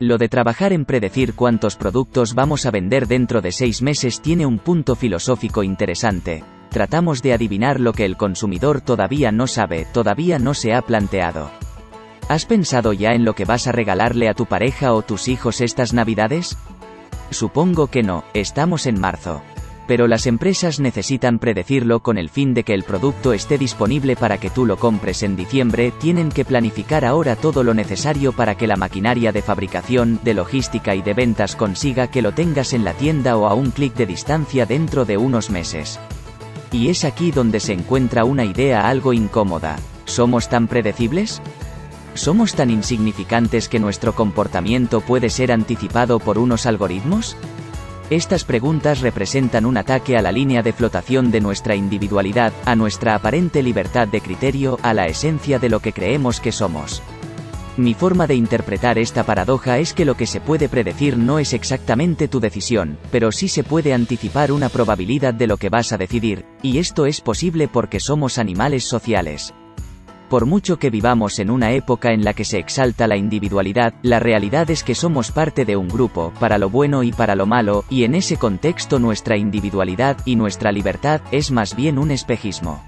Lo de trabajar en predecir cuántos productos vamos a vender dentro de seis meses tiene un punto filosófico interesante. Tratamos de adivinar lo que el consumidor todavía no sabe, todavía no se ha planteado. ¿Has pensado ya en lo que vas a regalarle a tu pareja o tus hijos estas navidades? Supongo que no, estamos en marzo pero las empresas necesitan predecirlo con el fin de que el producto esté disponible para que tú lo compres en diciembre, tienen que planificar ahora todo lo necesario para que la maquinaria de fabricación, de logística y de ventas consiga que lo tengas en la tienda o a un clic de distancia dentro de unos meses. Y es aquí donde se encuentra una idea algo incómoda. ¿Somos tan predecibles? ¿Somos tan insignificantes que nuestro comportamiento puede ser anticipado por unos algoritmos? Estas preguntas representan un ataque a la línea de flotación de nuestra individualidad, a nuestra aparente libertad de criterio, a la esencia de lo que creemos que somos. Mi forma de interpretar esta paradoja es que lo que se puede predecir no es exactamente tu decisión, pero sí se puede anticipar una probabilidad de lo que vas a decidir, y esto es posible porque somos animales sociales. Por mucho que vivamos en una época en la que se exalta la individualidad, la realidad es que somos parte de un grupo, para lo bueno y para lo malo, y en ese contexto nuestra individualidad y nuestra libertad es más bien un espejismo.